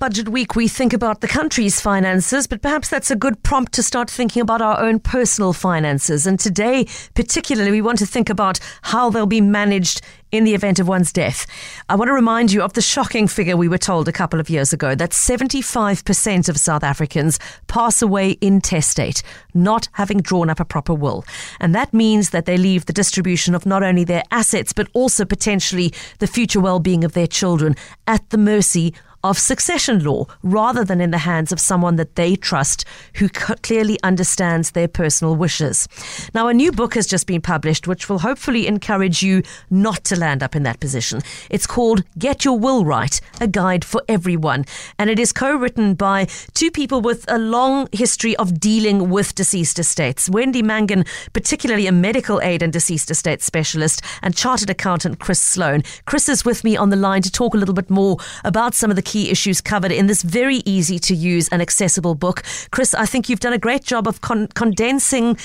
Budget week, we think about the country's finances, but perhaps that's a good prompt to start thinking about our own personal finances. And today, particularly, we want to think about how they'll be managed in the event of one's death. I want to remind you of the shocking figure we were told a couple of years ago that 75% of South Africans pass away intestate, not having drawn up a proper will. And that means that they leave the distribution of not only their assets, but also potentially the future well being of their children at the mercy of succession law rather than in the hands of someone that they trust who clearly understands their personal wishes. Now, a new book has just been published which will hopefully encourage you not to land up in that position. It's called Get Your Will Right, a guide for everyone. And it is co written by two people with a long history of dealing with deceased estates. Wendy Mangin, particularly a medical aid and deceased estate specialist, and chartered accountant Chris Sloane. Chris is with me on the line to talk a little bit more about some of the key issues covered in this very easy to use and accessible book. Chris, I think you've done a great job of con- condensing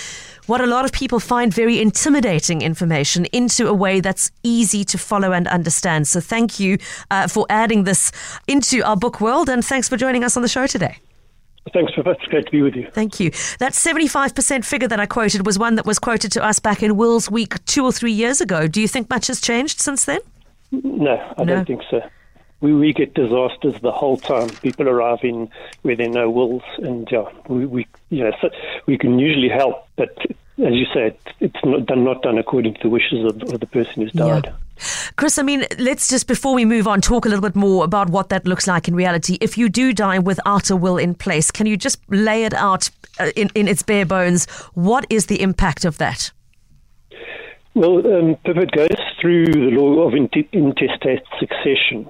what a lot of people find very intimidating information into a way that's easy to follow and understand. So thank you uh, for adding this into our book world and thanks for joining us on the show today. Thanks for that. It's great to be with you. Thank you. That 75% figure that I quoted was one that was quoted to us back in Wills Week two or three years ago. Do you think much has changed since then? No, I no. don't think so we, we get disasters the whole time. People arrive in where there are no wills, and yeah, we, we you know so we can usually help, but as you said, it's not done, not done according to the wishes of, of the person who's died. Yeah. Chris, I mean, let's just before we move on, talk a little bit more about what that looks like in reality. If you do die without a will in place, can you just lay it out uh, in, in its bare bones? What is the impact of that? Well, um, it goes through the law of intestate succession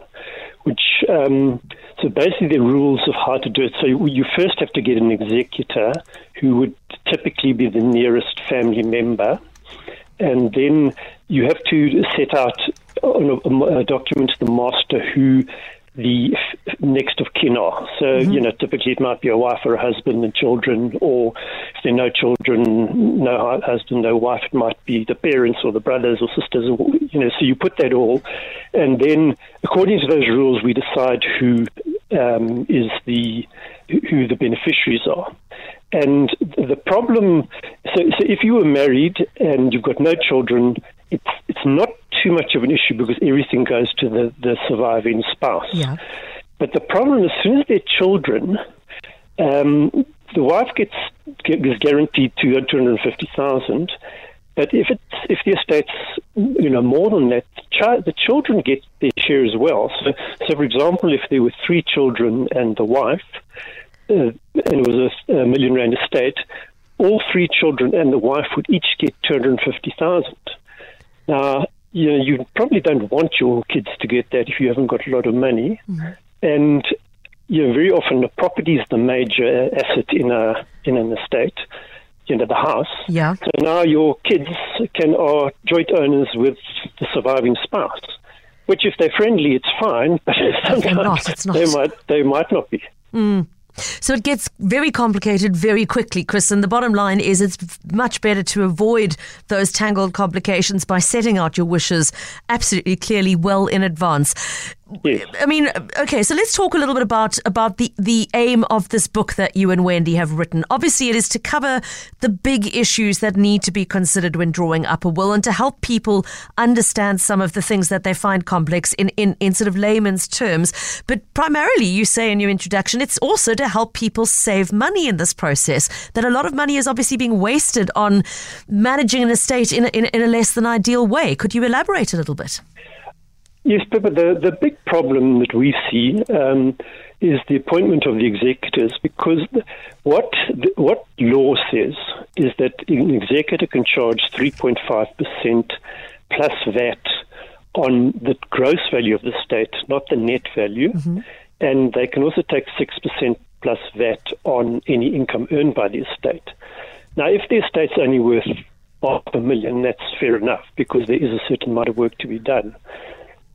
which um, so basically the rules of how to do it. So you first have to get an executor who would typically be the nearest family member, and then you have to set out on a, a document to the master who the next of kin are. So, mm-hmm. you know, typically it might be a wife or a husband and children, or if there are no children, no husband, no wife, it might be the parents or the brothers or sisters, or, you know, so you put that all. And then, according to those rules, we decide who um, is the, who the beneficiaries are. And the problem, so, so if you were married and you've got no children, it's, it's not too much of an issue because everything goes to the, the surviving spouse. Yeah. But the problem, as soon as they're children, um, the wife gets is guaranteed two hundred fifty thousand. But if it's if the estate's you know more than that, the children get their share as well. So, so for example, if there were three children and the wife, uh, and it was a, a million rand estate, all three children and the wife would each get two hundred fifty thousand. Now, you know, you probably don't want your kids to get that if you haven't got a lot of money. Mm-hmm. And you know, very often the property is the major asset in a in an estate, you know, the house. Yeah. So now your kids can are joint owners with the surviving spouse. Which, if they're friendly, it's fine. But sometimes not, not. they might they might not be. Mm. So it gets very complicated very quickly, Chris. And the bottom line is it's much better to avoid those tangled complications by setting out your wishes absolutely clearly well in advance. Yes. I mean, okay, so let's talk a little bit about about the the aim of this book that you and Wendy have written. Obviously, it is to cover the big issues that need to be considered when drawing up a will, and to help people understand some of the things that they find complex in in, in sort of layman's terms. But primarily, you say in your introduction, it's also to help people save money in this process. That a lot of money is obviously being wasted on managing an estate in a, in, in a less than ideal way. Could you elaborate a little bit? Yes, Pippa, the, the big problem that we see um, is the appointment of the executors because what, what law says is that an executor can charge 3.5% plus VAT on the gross value of the state, not the net value. Mm-hmm. And they can also take 6% plus VAT on any income earned by the estate. Now, if the estate's only worth half a million, that's fair enough because there is a certain amount of work to be done.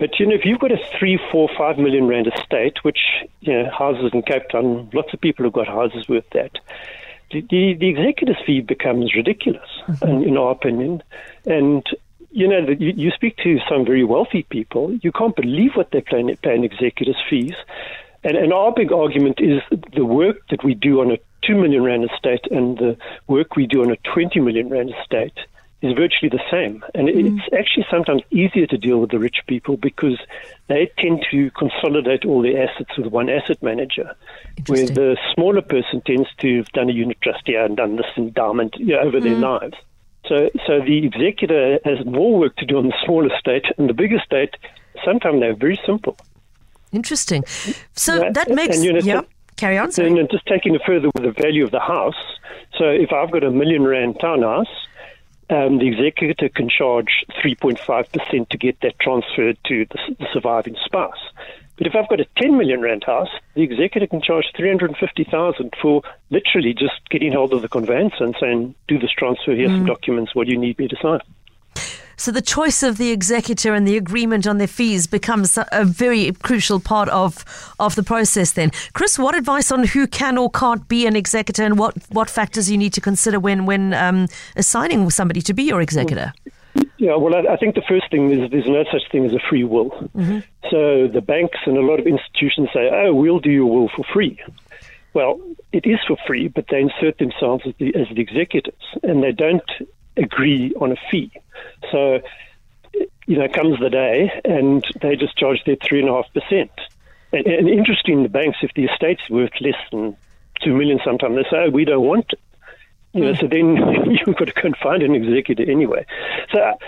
But you know, if you've got a three, four, five million rand estate, which you know, houses in Cape Town, lots of people have got houses worth that. The, the, the executor's fee becomes ridiculous, mm-hmm. in, in our opinion. And you know, the, you, you speak to some very wealthy people, you can't believe what they pay, pay in executors' fees. And, and our big argument is the work that we do on a 2 million rand estate and the work we do on a 20 million rand estate is virtually the same. And mm. it's actually sometimes easier to deal with the rich people because they tend to consolidate all their assets with one asset manager, where the smaller person tends to have done a unit trust here and done this endowment you know, over mm. their lives. So, so the executor has more work to do on the small estate, and the bigger estate, sometimes they're very simple. Interesting. So yeah, that makes, and, you know, yeah, carry on. And, and just taking it further with the value of the house. So if I've got a million rand townhouse, um, the executor can charge 3.5% to get that transferred to the, the, surviving spouse. But if I've got a 10 million rand house, the executor can charge 350,000 for literally just getting hold of the conveyance and saying, do this transfer, here's mm. some documents, what do you need me to sign? So the choice of the executor and the agreement on their fees becomes a very crucial part of, of the process then. Chris, what advice on who can or can't be an executor and what, what factors you need to consider when, when um, assigning somebody to be your executor? Yeah, well, I, I, think the first thing is there's no such thing as a free will. Mm-hmm. So the banks and a lot of institutions say, oh, we'll do your will for free. Well, it is for free, but they insert themselves as the, as the executors, and they don't agree on a fee. So, you know, comes the day and they just charge their 3.5%. And, and interesting, the banks, if the estate's worth less than 2 million sometimes, they say, oh, we don't want it. You know, mm. so then you've got to go and find an executor anyway. So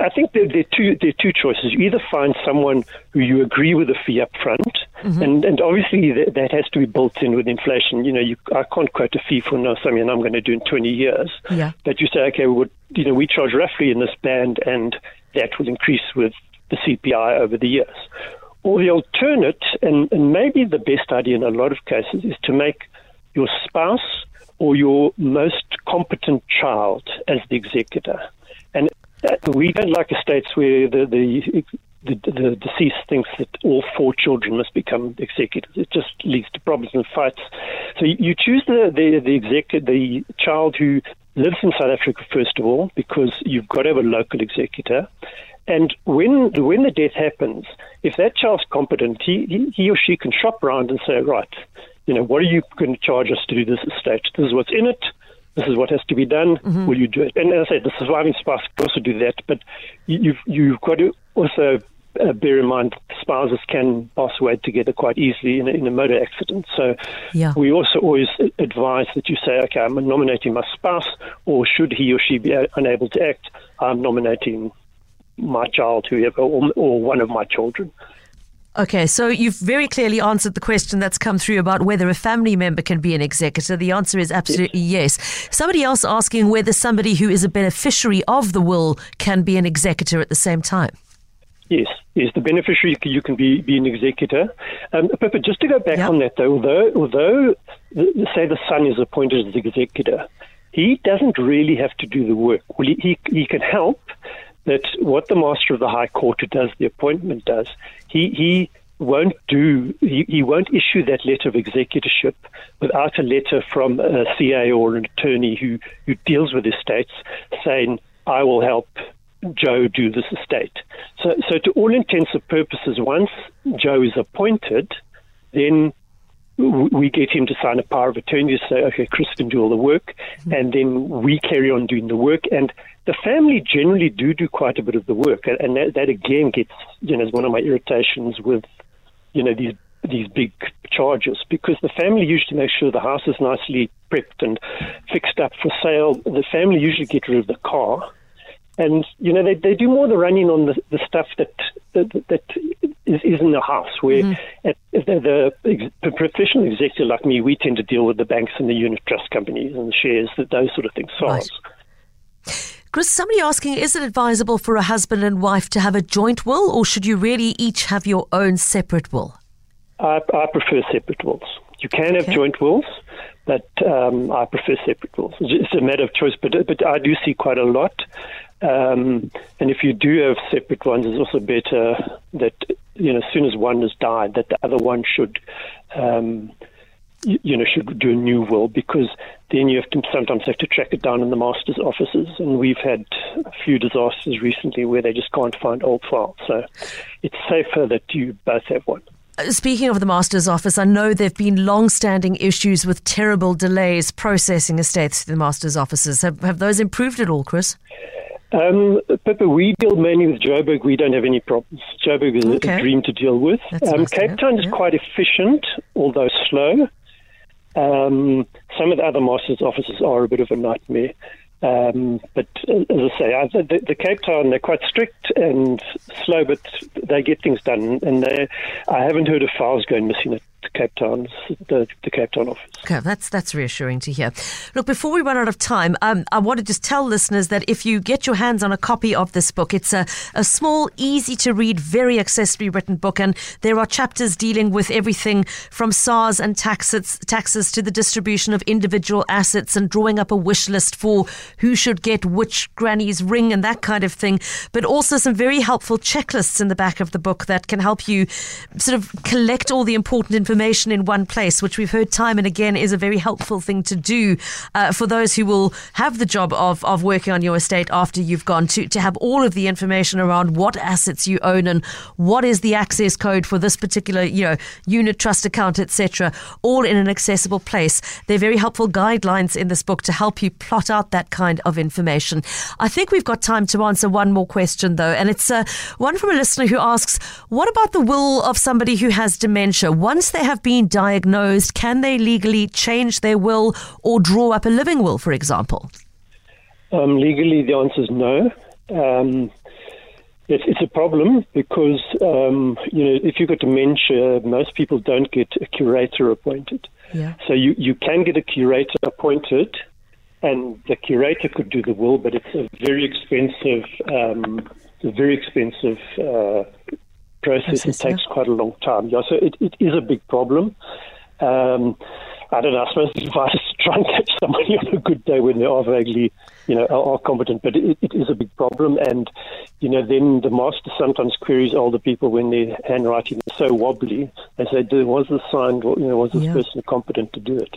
I think there, there, are two there are two choices. You either find someone who you agree with the fee up front, mm-hmm. and, and obviously that, that, has to be built in with inflation. You know, you, I can't quote a fee for no something I'm going to do in 20 years. Yeah. But you say, okay, we would, you know, we charge roughly in this band, and that will increase with the CPI over the years. Or the alternate, and, and maybe the best idea in a lot of cases, is to make your spouse or your most competent child as the executor. And we don't like estates where the, the the, the, deceased thinks that all four children must become executors. It just leads to problems and fights. So you, choose the the the, exec, the child who lives in South Africa first of all, because you've got to have a local executor. And when when the death happens, if that child's competent, he, he or she can shop around and say, right, you know, what are you going to charge us to do this estate? This is what's in it this is what has to be done. Mm-hmm. Will you do it? And as I said, the surviving spouse can also do that, but you've you've got to also uh, bear in mind spouses can pass away together quite easily in a, in a motor accident. So yeah. we also always advise that you say, okay, I'm nominating my spouse, or should he or she be unable to act, I'm nominating my child, whoever, or, or one of my children. Okay, so you've very clearly answered the question that's come through about whether a family member can be an executor. The answer is absolutely yes. yes. Somebody else asking whether somebody who is a beneficiary of the will can be an executor at the same time. Yes, yes, the beneficiary you can be, be an executor. Um, but, just to go back yep. on that though, although although the, say the son is appointed as executor, he doesn't really have to do the work. Well, he, he, he can help, that what the Master of the High Court who does the appointment does, he, he won't do, he, he won't issue that letter of executorship without a letter from a CA or an attorney who, who deals with estates saying, I will help Joe do this estate. So, so to all intents and purposes, once Joe is appointed, then we get him to sign a power of attorney to say, okay, Chris can do all the work, mm-hmm. and then we carry on doing the work. And the family generally do do quite a bit of the work, and that, that again gets, you know, is one of my irritations with, you know, these these big charges because the family usually makes sure the house is nicely prepped and fixed up for sale. The family usually get rid of the car and you know they, they do more of the running on the, the stuff that that, that is, is in the house where mm-hmm. at, the, the, professional executive like me we tend to deal with the banks and the unit trust companies and the shares that those sort of things solve. Chris, somebody asking, is it advisable for a husband and wife to have a joint will, or should you really each have your own separate will? I, I prefer separate wills. You can have joint wills, but um, I prefer separate wills. It's a matter of choice, but but I do see quite a lot um, and if you do have separate ones, it's also better that you know as soon as one has died, that the other one should. Um, you, know, should do a new will because then you have to sometimes have to track it down in the master's offices. And we've had a few disasters recently where they just can't find old files. So it's safer that you both have one. Speaking of the Master's Office, I know there have been long standing issues with terrible delays processing estates through the Master's offices. Have, have those improved at all, Chris? Um, Pippa, we deal mainly with Joburg. We don't have any problems. Joburg is okay. a dream to deal with. Um, nice Cape Town is yeah. quite efficient, although slow. Um, some of the other masters' offices are a bit of a nightmare. Um, but uh, as I say, the, the, Cape Town they're quite strict and slow, but they get things done. And they, I haven't heard of files going missing at Cape Town's the, the, Cape Town office. Okay, that's that's reassuring to hear. Look, before we run out of time, um, I want to just tell listeners that if you get your hands on a copy of this book, it's a, a small, easy to read, very accessibly written book, and there are chapters dealing with everything from SARS and taxes taxes to the distribution of individual assets and drawing up a wish list for who should get which granny's ring and that kind of thing. But also some very helpful checklists in the back of the book that can help you sort of collect all the important information information in one place, which we've heard time and again is a very helpful thing to do uh, for those who will have the job of, of working on your estate after you've gone to, to have all of the information around what assets you own and what is the access code for this particular you know unit trust account etc all in an accessible place. They're very helpful guidelines in this book to help you plot out that kind of information. I think we've got time to answer one more question though and it's uh, one from a listener who asks what about the will of somebody who has dementia? Once they have been diagnosed, can they legally change their will or draw up a living will, for example? Um, legally, the answer is no. Um, it's, it's, a problem because um, you know if you've got dementia, most people don't get a curator appointed. Yeah. So you, you can get a curator appointed, and the curator could do the will, but it's a very expensive, um, a very expensive uh, process. It takes quite a long time. Yeah, so it, it is a big problem. Um, I don't know. I suppose the advice is to try and catch somebody on a good day when they are vaguely, you know, are, are competent. But it, it is a big problem, and you know, then the master sometimes queries older people when their handwriting is so wobbly. They say, "Was this signed? You know, was this yeah. person competent to do it?"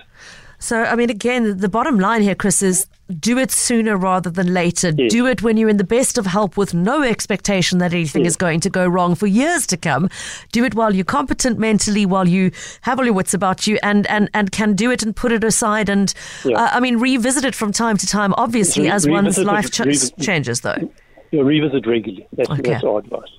So, I mean, again, the bottom line here, Chris, is do it sooner rather than later. Yes. Do it when you're in the best of health with no expectation that anything yes. is going to go wrong for years to come. Do it while you're competent mentally, while you have all your wits about you, and, and, and can do it and put it aside. And, yeah. uh, I mean, revisit it from time to time, obviously, Re- as one's life ch- changes, though. Yeah, revisit regularly. That's, okay. that's our advice.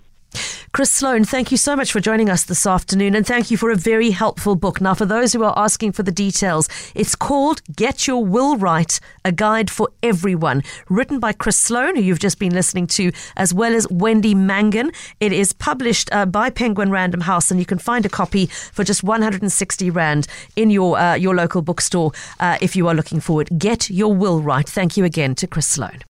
Chris Sloane, thank you so much for joining us this afternoon and thank you for a very helpful book. Now, for those who are asking for the details, it's called Get Your Will Right, a guide for everyone, written by Chris Sloane, who you've just been listening to, as well as Wendy Mangin. It is published uh, by Penguin Random House and you can find a copy for just 160 Rand in your, uh, your local bookstore uh, if you are looking forward. Get Your Will Right. Thank you again to Chris Sloane.